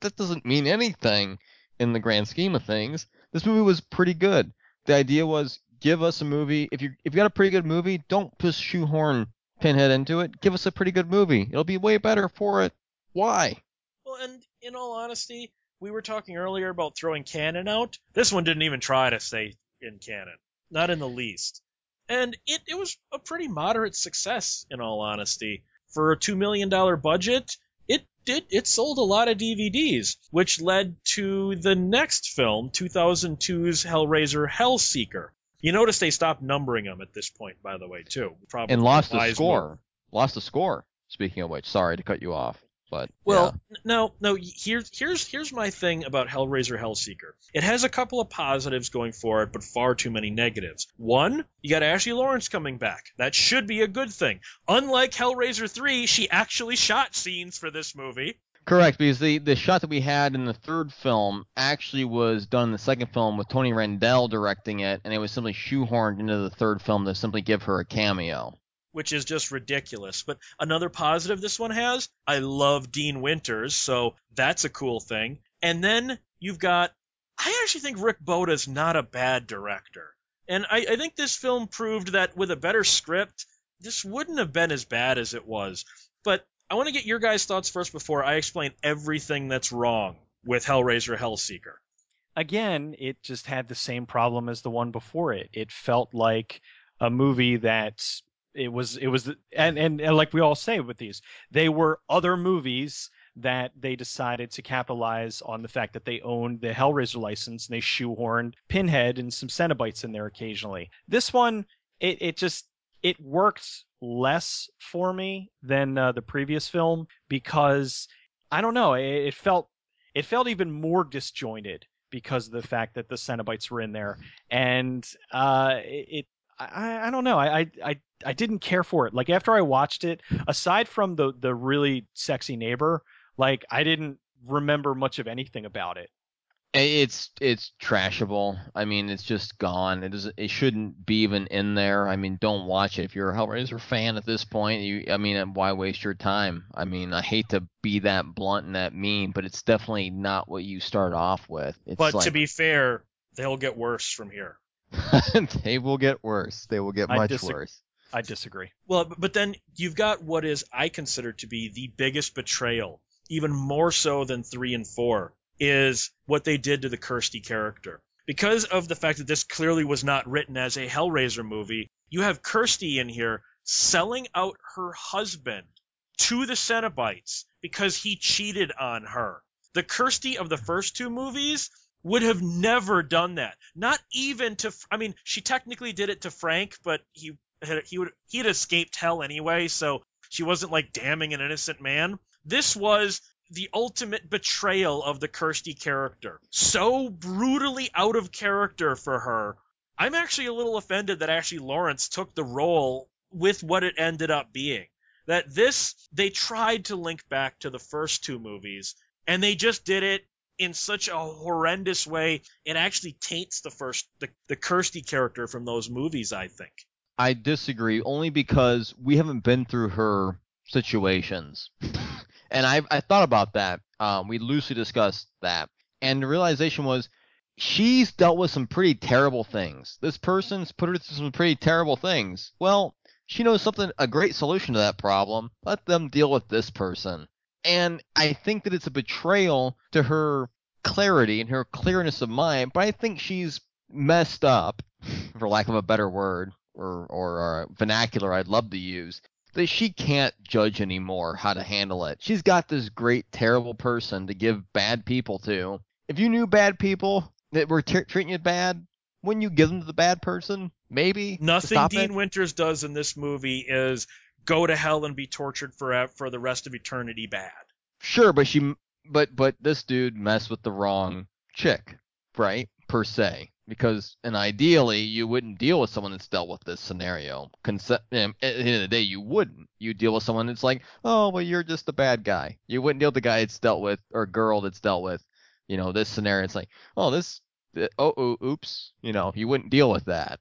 that doesn't mean anything in the grand scheme of things. This movie was pretty good. The idea was give us a movie. If you if you got a pretty good movie, don't just shoehorn Pinhead into it. Give us a pretty good movie. It'll be way better for it. Why? Well, and in all honesty, we were talking earlier about throwing canon out. This one didn't even try to stay in canon, not in the least. And it, it was a pretty moderate success, in all honesty. For a $2 million budget, it did it sold a lot of DVDs, which led to the next film, 2002's Hellraiser Hellseeker. You notice they stopped numbering them at this point, by the way, too. Probably And lost the score. Lost the score. Speaking of which, sorry to cut you off, but Well, n- no, no. Here's here's here's my thing about Hellraiser Hellseeker. It has a couple of positives going for it, but far too many negatives. One, you got Ashley Lawrence coming back. That should be a good thing. Unlike Hellraiser 3, she actually shot scenes for this movie. Correct, because the, the shot that we had in the third film actually was done in the second film with Tony Randel directing it, and it was simply shoehorned into the third film to simply give her a cameo. Which is just ridiculous. But another positive this one has, I love Dean Winters, so that's a cool thing. And then you've got, I actually think Rick Bota's not a bad director. And I, I think this film proved that with a better script, this wouldn't have been as bad as it was. But I want to get your guys' thoughts first before I explain everything that's wrong with Hellraiser Hellseeker. Again, it just had the same problem as the one before it. It felt like a movie that it was it was and, and and like we all say with these, they were other movies that they decided to capitalize on the fact that they owned the Hellraiser license and they shoehorned Pinhead and some Cenobites in there occasionally. This one, it, it just it worked less for me than uh, the previous film because I don't know, it, it felt it felt even more disjointed because of the fact that the Cenobites were in there, and uh, it, it I, I don't know, I, I I didn't care for it. Like after I watched it, aside from the the really sexy neighbor, like I didn't remember much of anything about it. It's it's trashable. I mean, it's just gone. It is. It shouldn't be even in there. I mean, don't watch it if you're a Hellraiser fan at this point. You, I mean, why waste your time? I mean, I hate to be that blunt and that mean, but it's definitely not what you start off with. It's But like, to be fair, they'll get worse from here. they will get worse. They will get I much disagree. worse. I disagree. Well, but then you've got what is I consider to be the biggest betrayal, even more so than three and four, is what they did to the Kirsty character. Because of the fact that this clearly was not written as a Hellraiser movie, you have Kirsty in here selling out her husband to the Cenobites because he cheated on her. The Kirsty of the first two movies would have never done that. Not even to, I mean, she technically did it to Frank, but he had, he would he had escaped hell anyway, so she wasn't like damning an innocent man. This was the ultimate betrayal of the Kirsty character. So brutally out of character for her. I'm actually a little offended that Ashley Lawrence took the role with what it ended up being. That this they tried to link back to the first two movies and they just did it in such a horrendous way it actually taints the first the, the Kirsty character from those movies, I think. I disagree only because we haven't been through her situations. and I I thought about that. Um, we loosely discussed that. And the realization was she's dealt with some pretty terrible things. This person's put her through some pretty terrible things. Well, she knows something a great solution to that problem. Let them deal with this person. And I think that it's a betrayal to her clarity and her clearness of mind, but I think she's messed up, for lack of a better word, or or uh, vernacular I'd love to use that she can't judge anymore how to handle it. She's got this great terrible person to give bad people to. If you knew bad people that were t- treating you bad, wouldn't you give them to the bad person? Maybe Nothing Dean it? Winters does in this movie is go to hell and be tortured for for the rest of eternity bad. Sure, but she but but this dude messed with the wrong chick, right? Per se. Because and ideally you wouldn't deal with someone that's dealt with this scenario. Conce- um, at the end of the day, you wouldn't. You deal with someone that's like, oh, well, you're just a bad guy. You wouldn't deal with the guy that's dealt with or girl that's dealt with, you know, this scenario. It's like, oh, this, uh, oh, oh, oops. You know, you wouldn't deal with that.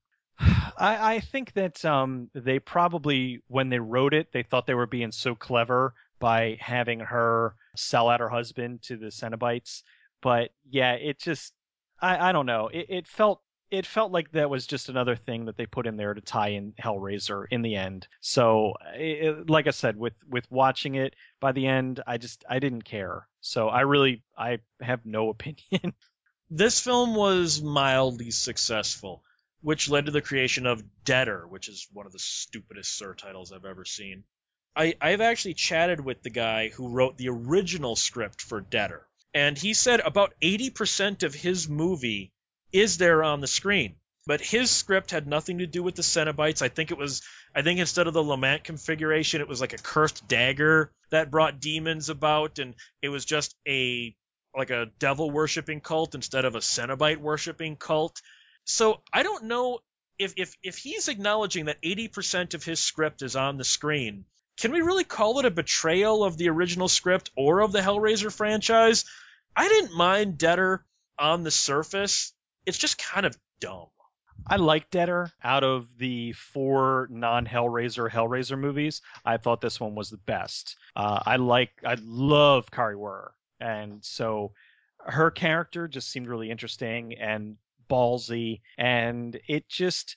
I, I think that um, they probably, when they wrote it, they thought they were being so clever by having her sell out her husband to the Cenobites. But yeah, it just, I, I don't know. It, it felt, it felt like that was just another thing that they put in there to tie in Hellraiser in the end. So, it, like I said, with with watching it by the end, I just I didn't care. So I really I have no opinion. This film was mildly successful, which led to the creation of Deader, which is one of the stupidest surtitles I've ever seen. I, I've actually chatted with the guy who wrote the original script for Deader, and he said about 80% of his movie is there on the screen. But his script had nothing to do with the Cenobites. I think it was, I think instead of the Lament configuration, it was like a cursed dagger that brought demons about, and it was just a like a devil worshipping cult instead of a Cenobite worshipping cult. So I don't know if if if he's acknowledging that 80% of his script is on the screen, can we really call it a betrayal of the original script or of the Hellraiser franchise? I didn't mind Deader on the surface. It's just kind of dumb. I like Deader. Out of the four non-Hellraiser Hellraiser movies, I thought this one was the best. Uh, I like, I love Kari Wuhrer, and so her character just seemed really interesting and ballsy, and it just,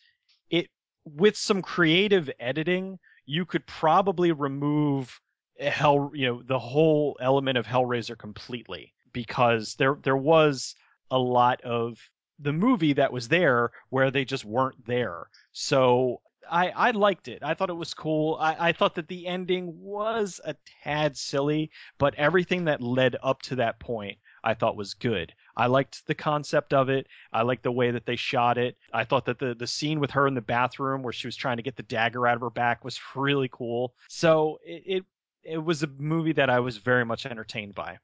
it with some creative editing, you could probably remove Hell, you know, the whole element of Hellraiser completely because there there was a lot of the movie that was there where they just weren't there. So I, I liked it. I thought it was cool. I, I thought that the ending was a tad silly, but everything that led up to that point I thought was good. I liked the concept of it. I liked the way that they shot it. I thought that the, the scene with her in the bathroom where she was trying to get the dagger out of her back was really cool. So it, it, it was a movie that I was very much entertained by.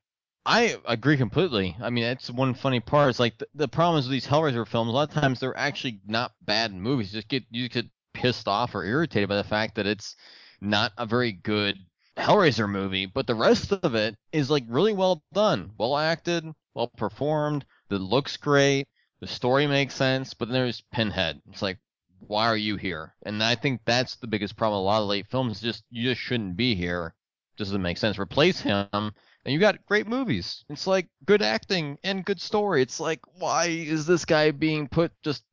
I agree completely. I mean, that's one funny part. Is like the, the problems with these Hellraiser films. A lot of times they're actually not bad movies. Just get you get pissed off or irritated by the fact that it's not a very good Hellraiser movie. But the rest of it is like really well done, well acted, well performed. The looks great. The story makes sense. But then there's Pinhead. It's like, why are you here? And I think that's the biggest problem. A lot of late films just you just shouldn't be here. Doesn't make sense. Replace him and you got great movies. It's like good acting and good story. It's like why is this guy being put just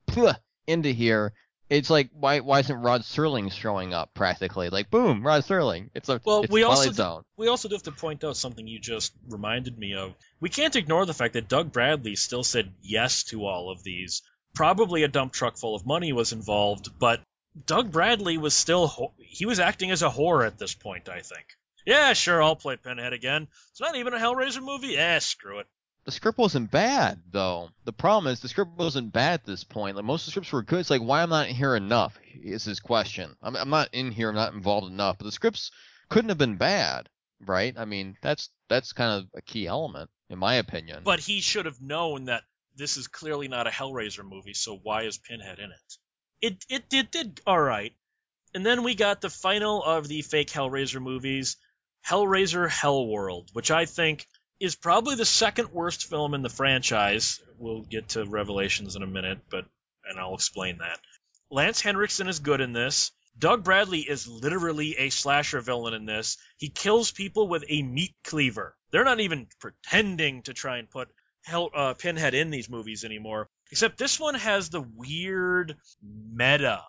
into here? It's like why why isn't Rod Serling showing up practically? Like boom, Rod Serling. It's a well. it's we also do, we also do have to point out something you just reminded me of. We can't ignore the fact that Doug Bradley still said yes to all of these. Probably a dump truck full of money was involved, but Doug Bradley was still he was acting as a whore at this point. I think. Yeah, sure, I'll play Pinhead again. It's not even a Hellraiser movie. Yeah, screw it. The script wasn't bad though. The problem is the script wasn't bad at this point. Like most of the scripts were good. It's like why I'm not here enough? Is his question. I'm, I'm not in here. I'm not involved enough. But the scripts couldn't have been bad, right? I mean that's that's kind of a key element in my opinion. But he should have known that this is clearly not a Hellraiser movie, so why is Pinhead in it? It it did did all right. And then we got the final of the fake Hellraiser movies, Hellraiser Hellworld, which I think is probably the second worst film in the franchise. We'll get to Revelations in a minute, but and I'll explain that. Lance Henriksen is good in this. Doug Bradley is literally a slasher villain in this. He kills people with a meat cleaver. They're not even pretending to try and put Hell, uh, Pinhead in these movies anymore. Except this one has the weird meta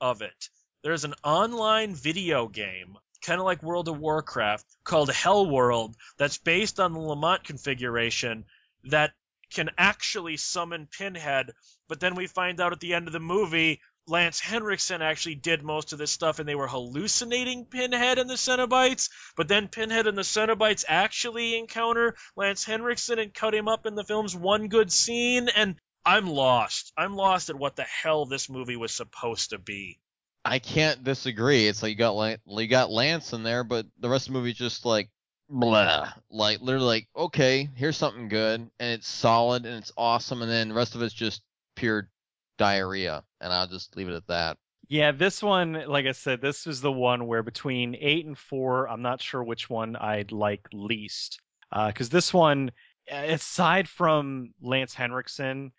of it. There's an online video game, kind of like World of Warcraft, called Hell World, that's based on the Lament configuration that can actually summon Pinhead. But then we find out at the end of the movie, Lance Henriksen actually did most of this stuff and they were hallucinating Pinhead and the Cenobites. But then Pinhead and the Cenobites actually encounter Lance Henriksen and cut him up in the film's one good scene. And I'm lost. I'm lost at what the hell this movie was supposed to be. I can't disagree. It's like you got you got Lance in there, but the rest of the movie just like blah. Like literally like, okay, here's something good and it's solid and it's awesome and then the rest of it's just pure diarrhea. And I'll just leave it at that. Yeah, this one, like I said, this is the one where between eight and four, I'm not sure which one I'd like least. Uh, because this one, uh, aside from Lance Henriksen,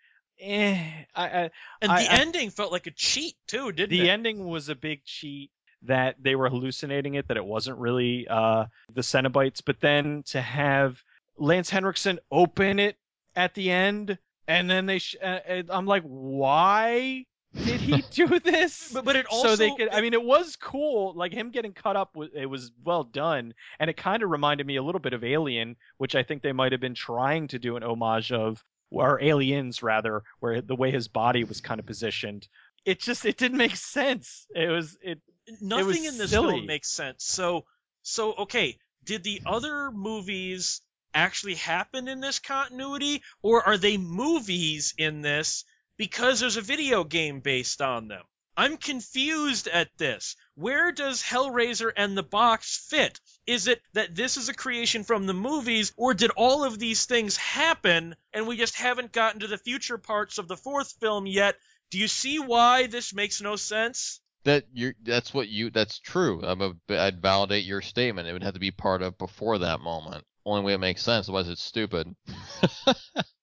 eh, I, I, And the I- ending felt like a cheat too, didn't the it? The ending was a big cheat that they were hallucinating it, that it wasn't really uh, the Cenobites. But then to have Lance Henriksen open it at the end, and then they, sh- uh, I'm like, why did he do this? But, but it also so they could. I mean, it was cool. Like him getting cut up, it was well done, and it kind of reminded me a little bit of Alien, which I think they might have been trying to do an homage of, or Aliens rather, where the way his body was kind of positioned. It just it didn't make sense. It was it. nothing was in this silly. film makes sense. So, so okay, did the other movies actually happen in this continuity, or are they movies in this because there's a video game based on them? I'm confused at this. Where does Hellraiser and the box fit? Is it that this is a creation from the movies, or did all of these things happen and we just haven't gotten to the future parts of the fourth film yet? Do you see why this makes no sense? That you that's what you that's true. I'm a, I'd validate your statement. It would have to be part of before that moment. Only way it makes sense. Otherwise, it's stupid.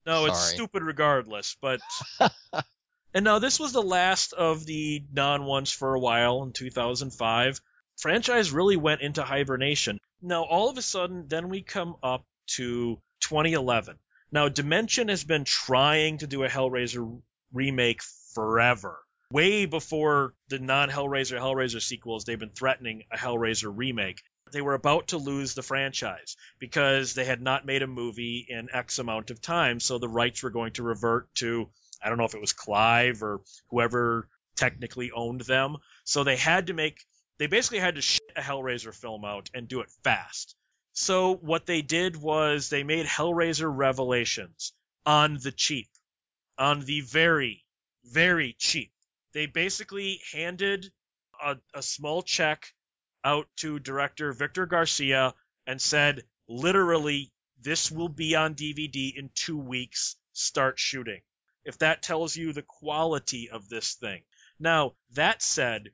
No, it's stupid regardless. But and now this was the last of the non ones for a while in 2005. Franchise really went into hibernation. Now all of a sudden, then we come up to 2011. Now Dimension has been trying to do a Hellraiser remake forever. Way before the non Hellraiser Hellraiser sequels, they've been threatening a Hellraiser remake. They were about to lose the franchise because they had not made a movie in X amount of time, so the rights were going to revert to I don't know if it was Clive or whoever technically owned them. So they had to make they basically had to shit a Hellraiser film out and do it fast. So what they did was they made Hellraiser Revelations on the cheap, on the very, very cheap. They basically handed a, a small check out to director Victor Garcia and said, literally, this will be on DVD in two weeks. Start shooting. If that tells you the quality of this thing. Now, that said,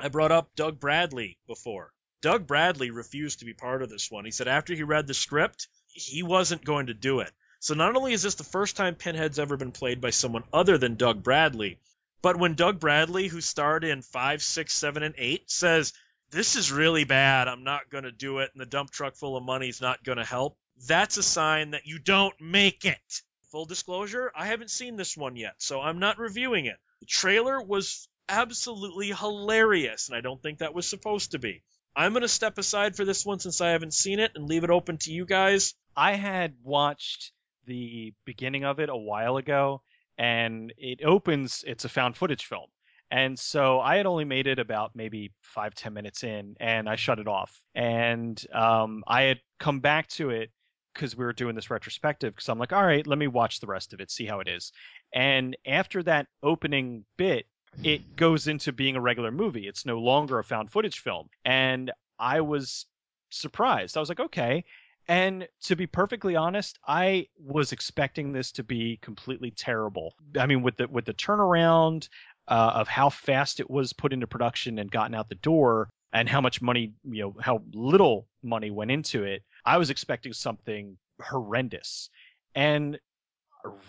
I brought up Doug Bradley before. Doug Bradley refused to be part of this one. He said after he read the script, he wasn't going to do it. So not only is this the first time Pinhead's ever been played by someone other than Doug Bradley, but when Doug Bradley, who starred in 5, 6, 7, and 8, says, This is really bad, I'm not going to do it, and the dump truck full of money's not going to help, that's a sign that you don't make it. Full disclosure, I haven't seen this one yet, so I'm not reviewing it. The trailer was absolutely hilarious, and I don't think that was supposed to be. I'm going to step aside for this one since I haven't seen it and leave it open to you guys. I had watched the beginning of it a while ago, and it opens. It's a found footage film, and so I had only made it about maybe five ten minutes in, and I shut it off. And um, I had come back to it because we were doing this retrospective. Because I'm like, all right, let me watch the rest of it, see how it is. And after that opening bit, it goes into being a regular movie. It's no longer a found footage film, and I was surprised. I was like, okay. And to be perfectly honest, I was expecting this to be completely terrible. I mean, with the with the turnaround uh, of how fast it was put into production and gotten out the door, and how much money, you know, how little money went into it, I was expecting something horrendous. And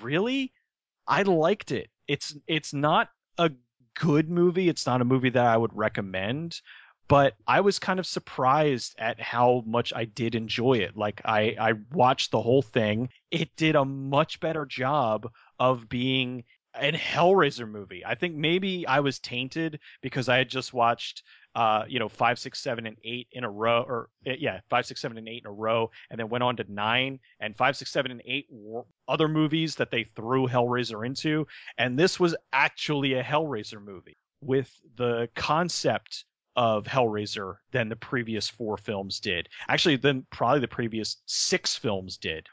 really, I liked it. It's it's not a good movie. It's not a movie that I would recommend, but I was kind of surprised at how much I did enjoy it. Like I, I watched the whole thing. It did a much better job of being an Hellraiser movie. I think maybe I was tainted because I had just watched uh, you know, five, six, seven, and eight in a row, or eh, yeah, five, six, seven, and eight in a row, and then went on to nine, and five, six, seven, and eight were other movies that they threw Hellraiser into, and this was actually a Hellraiser movie with the concept of Hellraiser than the previous four films did. Actually, then probably the previous six films did.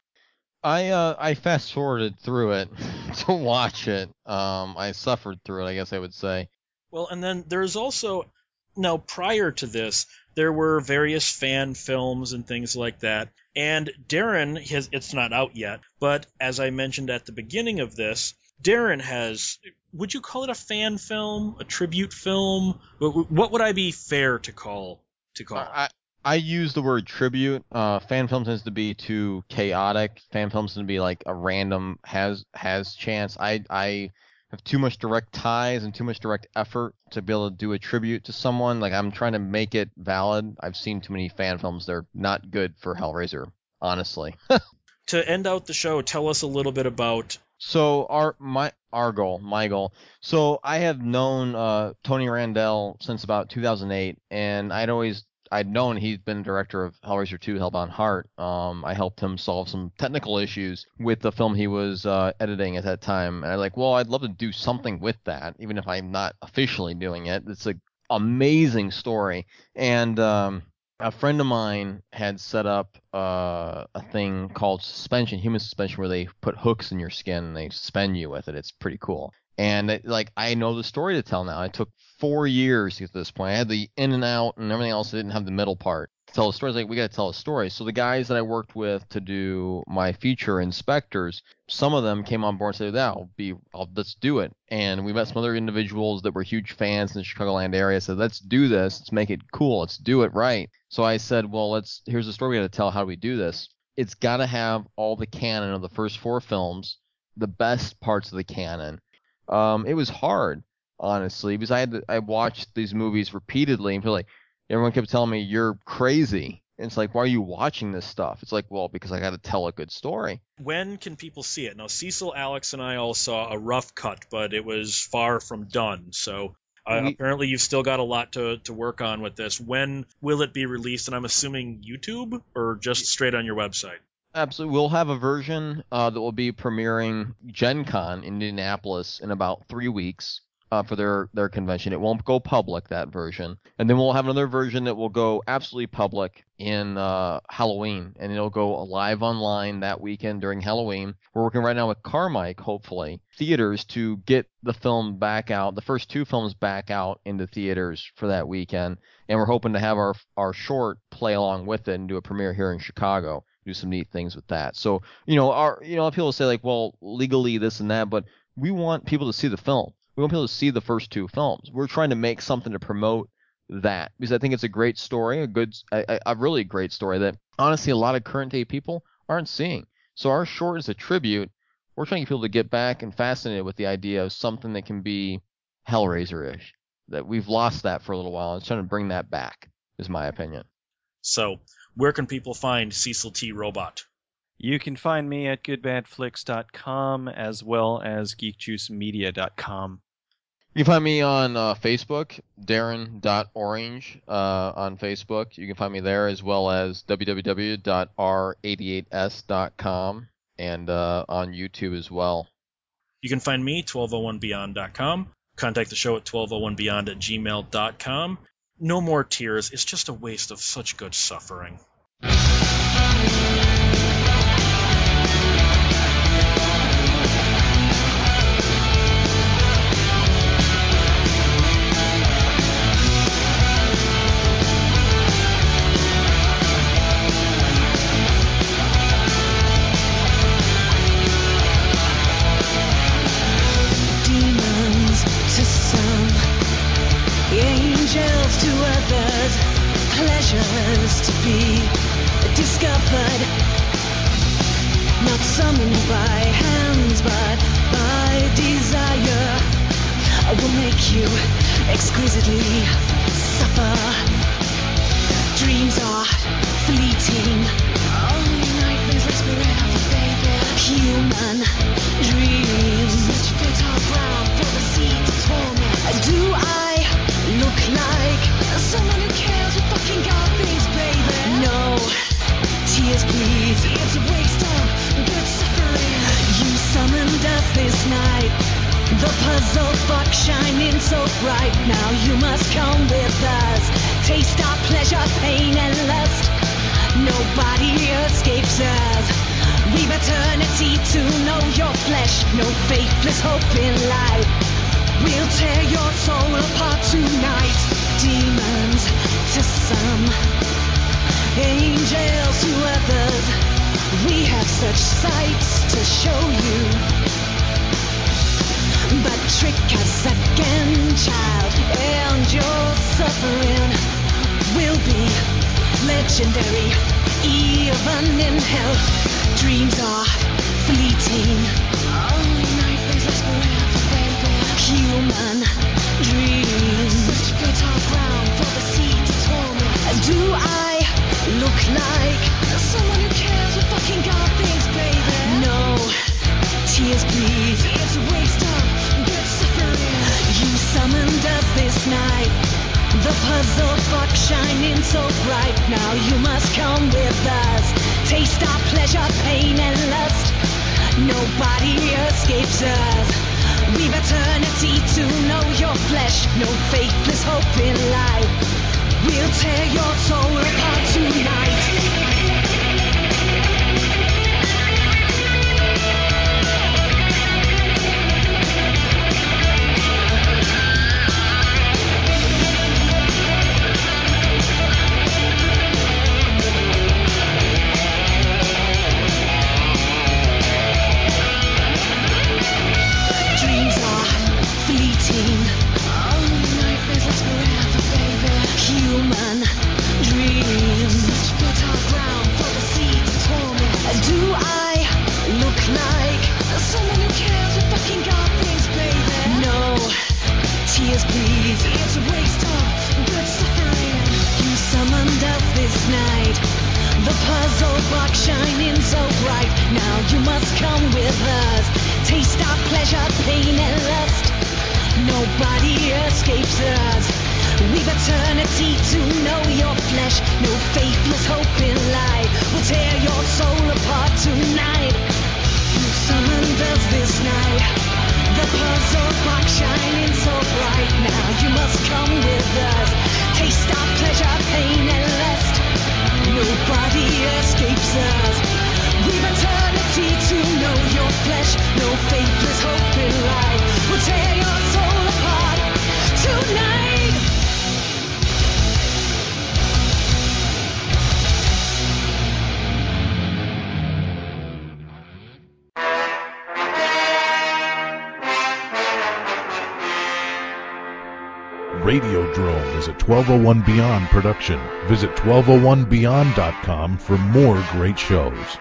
I uh I fast forwarded through it to watch it. Um, I suffered through it, I guess I would say. Well, and then there's also now prior to this, there were various fan films and things like that. And Darren has it's not out yet, but as I mentioned at the beginning of this, Darren has would you call it a fan film, a tribute film? What, would I be fair to call to call? I I use the word tribute. Uh, fan film tends to be too chaotic. Fan films tend to be like a random has has chance. I I have too much direct ties and too much direct effort to be able to do a tribute to someone. Like I'm trying to make it valid. I've seen too many fan films. They're not good for Hellraiser, honestly. to end out the show, tell us a little bit about So our my our goal, my goal. So I have known uh, Tony Randel since about 2008, and I'd always I'd known he'd been director of Hellraiser 2: Hellbound Heart. Um, I helped him solve some technical issues with the film he was uh, editing at that time, and I was like, well, I'd love to do something with that, even if I'm not officially doing it. It's an amazing story, and um, a friend of mine had set up uh, a thing called suspension, human suspension, where they put hooks in your skin and they suspend you with it. It's pretty cool. And it, like I know the story to tell now. It took four years to get to this point. I had the in and out and everything else. I didn't have the middle part. to tell a story. Like we got to tell a story. So the guys that I worked with to do my feature inspectors, some of them came on board and said, "Yeah, I'll be, I'll, let's do it." And we met some other individuals that were huge fans in the Chicagoland area. Said, "Let's do this. Let's make it cool. Let's do it right." So I said, "Well, let's. Here's the story we got to tell. How do we do this? It's got to have all the canon of the first four films, the best parts of the canon." Um, it was hard, honestly, because I had to, I watched these movies repeatedly and feel like everyone kept telling me you're crazy. And it's like, why are you watching this stuff? It's like, well, because I got to tell a good story. When can people see it? Now, Cecil, Alex, and I all saw a rough cut, but it was far from done. So uh, We- apparently, you've still got a lot to, to work on with this. When will it be released? And I'm assuming YouTube or just straight on your website. Absolutely, we'll have a version uh, that will be premiering Gen Con in Indianapolis in about three weeks uh, for their their convention. It won't go public that version, and then we'll have another version that will go absolutely public in uh, Halloween, and it'll go live online that weekend during Halloween. We're working right now with Carmike, hopefully, theaters to get the film back out, the first two films back out into theaters for that weekend, and we're hoping to have our our short play along with it and do a premiere here in Chicago do some neat things with that. So, you know, our you know, people say like, well, legally this and that, but we want people to see the film. We want people to see the first two films. We're trying to make something to promote that because I think it's a great story, a good, a, a- really great story that honestly a lot of current day people aren't seeing. So our short is a tribute. We're trying to get people to get back and fascinated with the idea of something that can be Hellraiser-ish. That we've lost that for a little while. and trying to bring that back, is my opinion. So, where can people find Cecil T. Robot? You can find me at goodbadflix.com as well as geekjuicemedia.com. You can find me on uh, Facebook, Darren.orange uh, on Facebook. You can find me there as well as www.r88s.com and uh, on YouTube as well. You can find me, 1201beyond.com. Contact the show at 1201beyond at gmail.com. No more tears. It's just a waste of such good suffering. Not summoned by hands, but by desire. I will make you exquisitely suffer. Dreams are fleeting. Only nightmares last forever, baby. Human dreams. Such for the torment. Do I look like someone who cares what fucking God thinks. It's a waste of good suffering. You summoned us this night. The puzzle fuck shining so bright. Now you must come with us. Taste our pleasure, pain, and lust. Nobody escapes us. We've eternity to know your flesh. No faithless hope in life. We'll tear your soul apart tonight. Demons to some, angels to. We have such sights to show you. But trick a second child, and your suffering will be legendary, even in hell. Dreams are fleeting. Only nightmares last forever. Human dreams. Such fertile ground for the seeds of torment. Do I look like someone who cares what fucking God thinks, baby? No. Tears, please. It's a waste of good suffering. You summoned us this night. The puzzle fuck shining so bright. Now you must come with us. Taste our pleasure, pain, and lust. Nobody escapes us. We've eternity to know your flesh. No faithless hope in life. We'll tear your soul 1201 Beyond production. Visit 1201beyond.com for more great shows.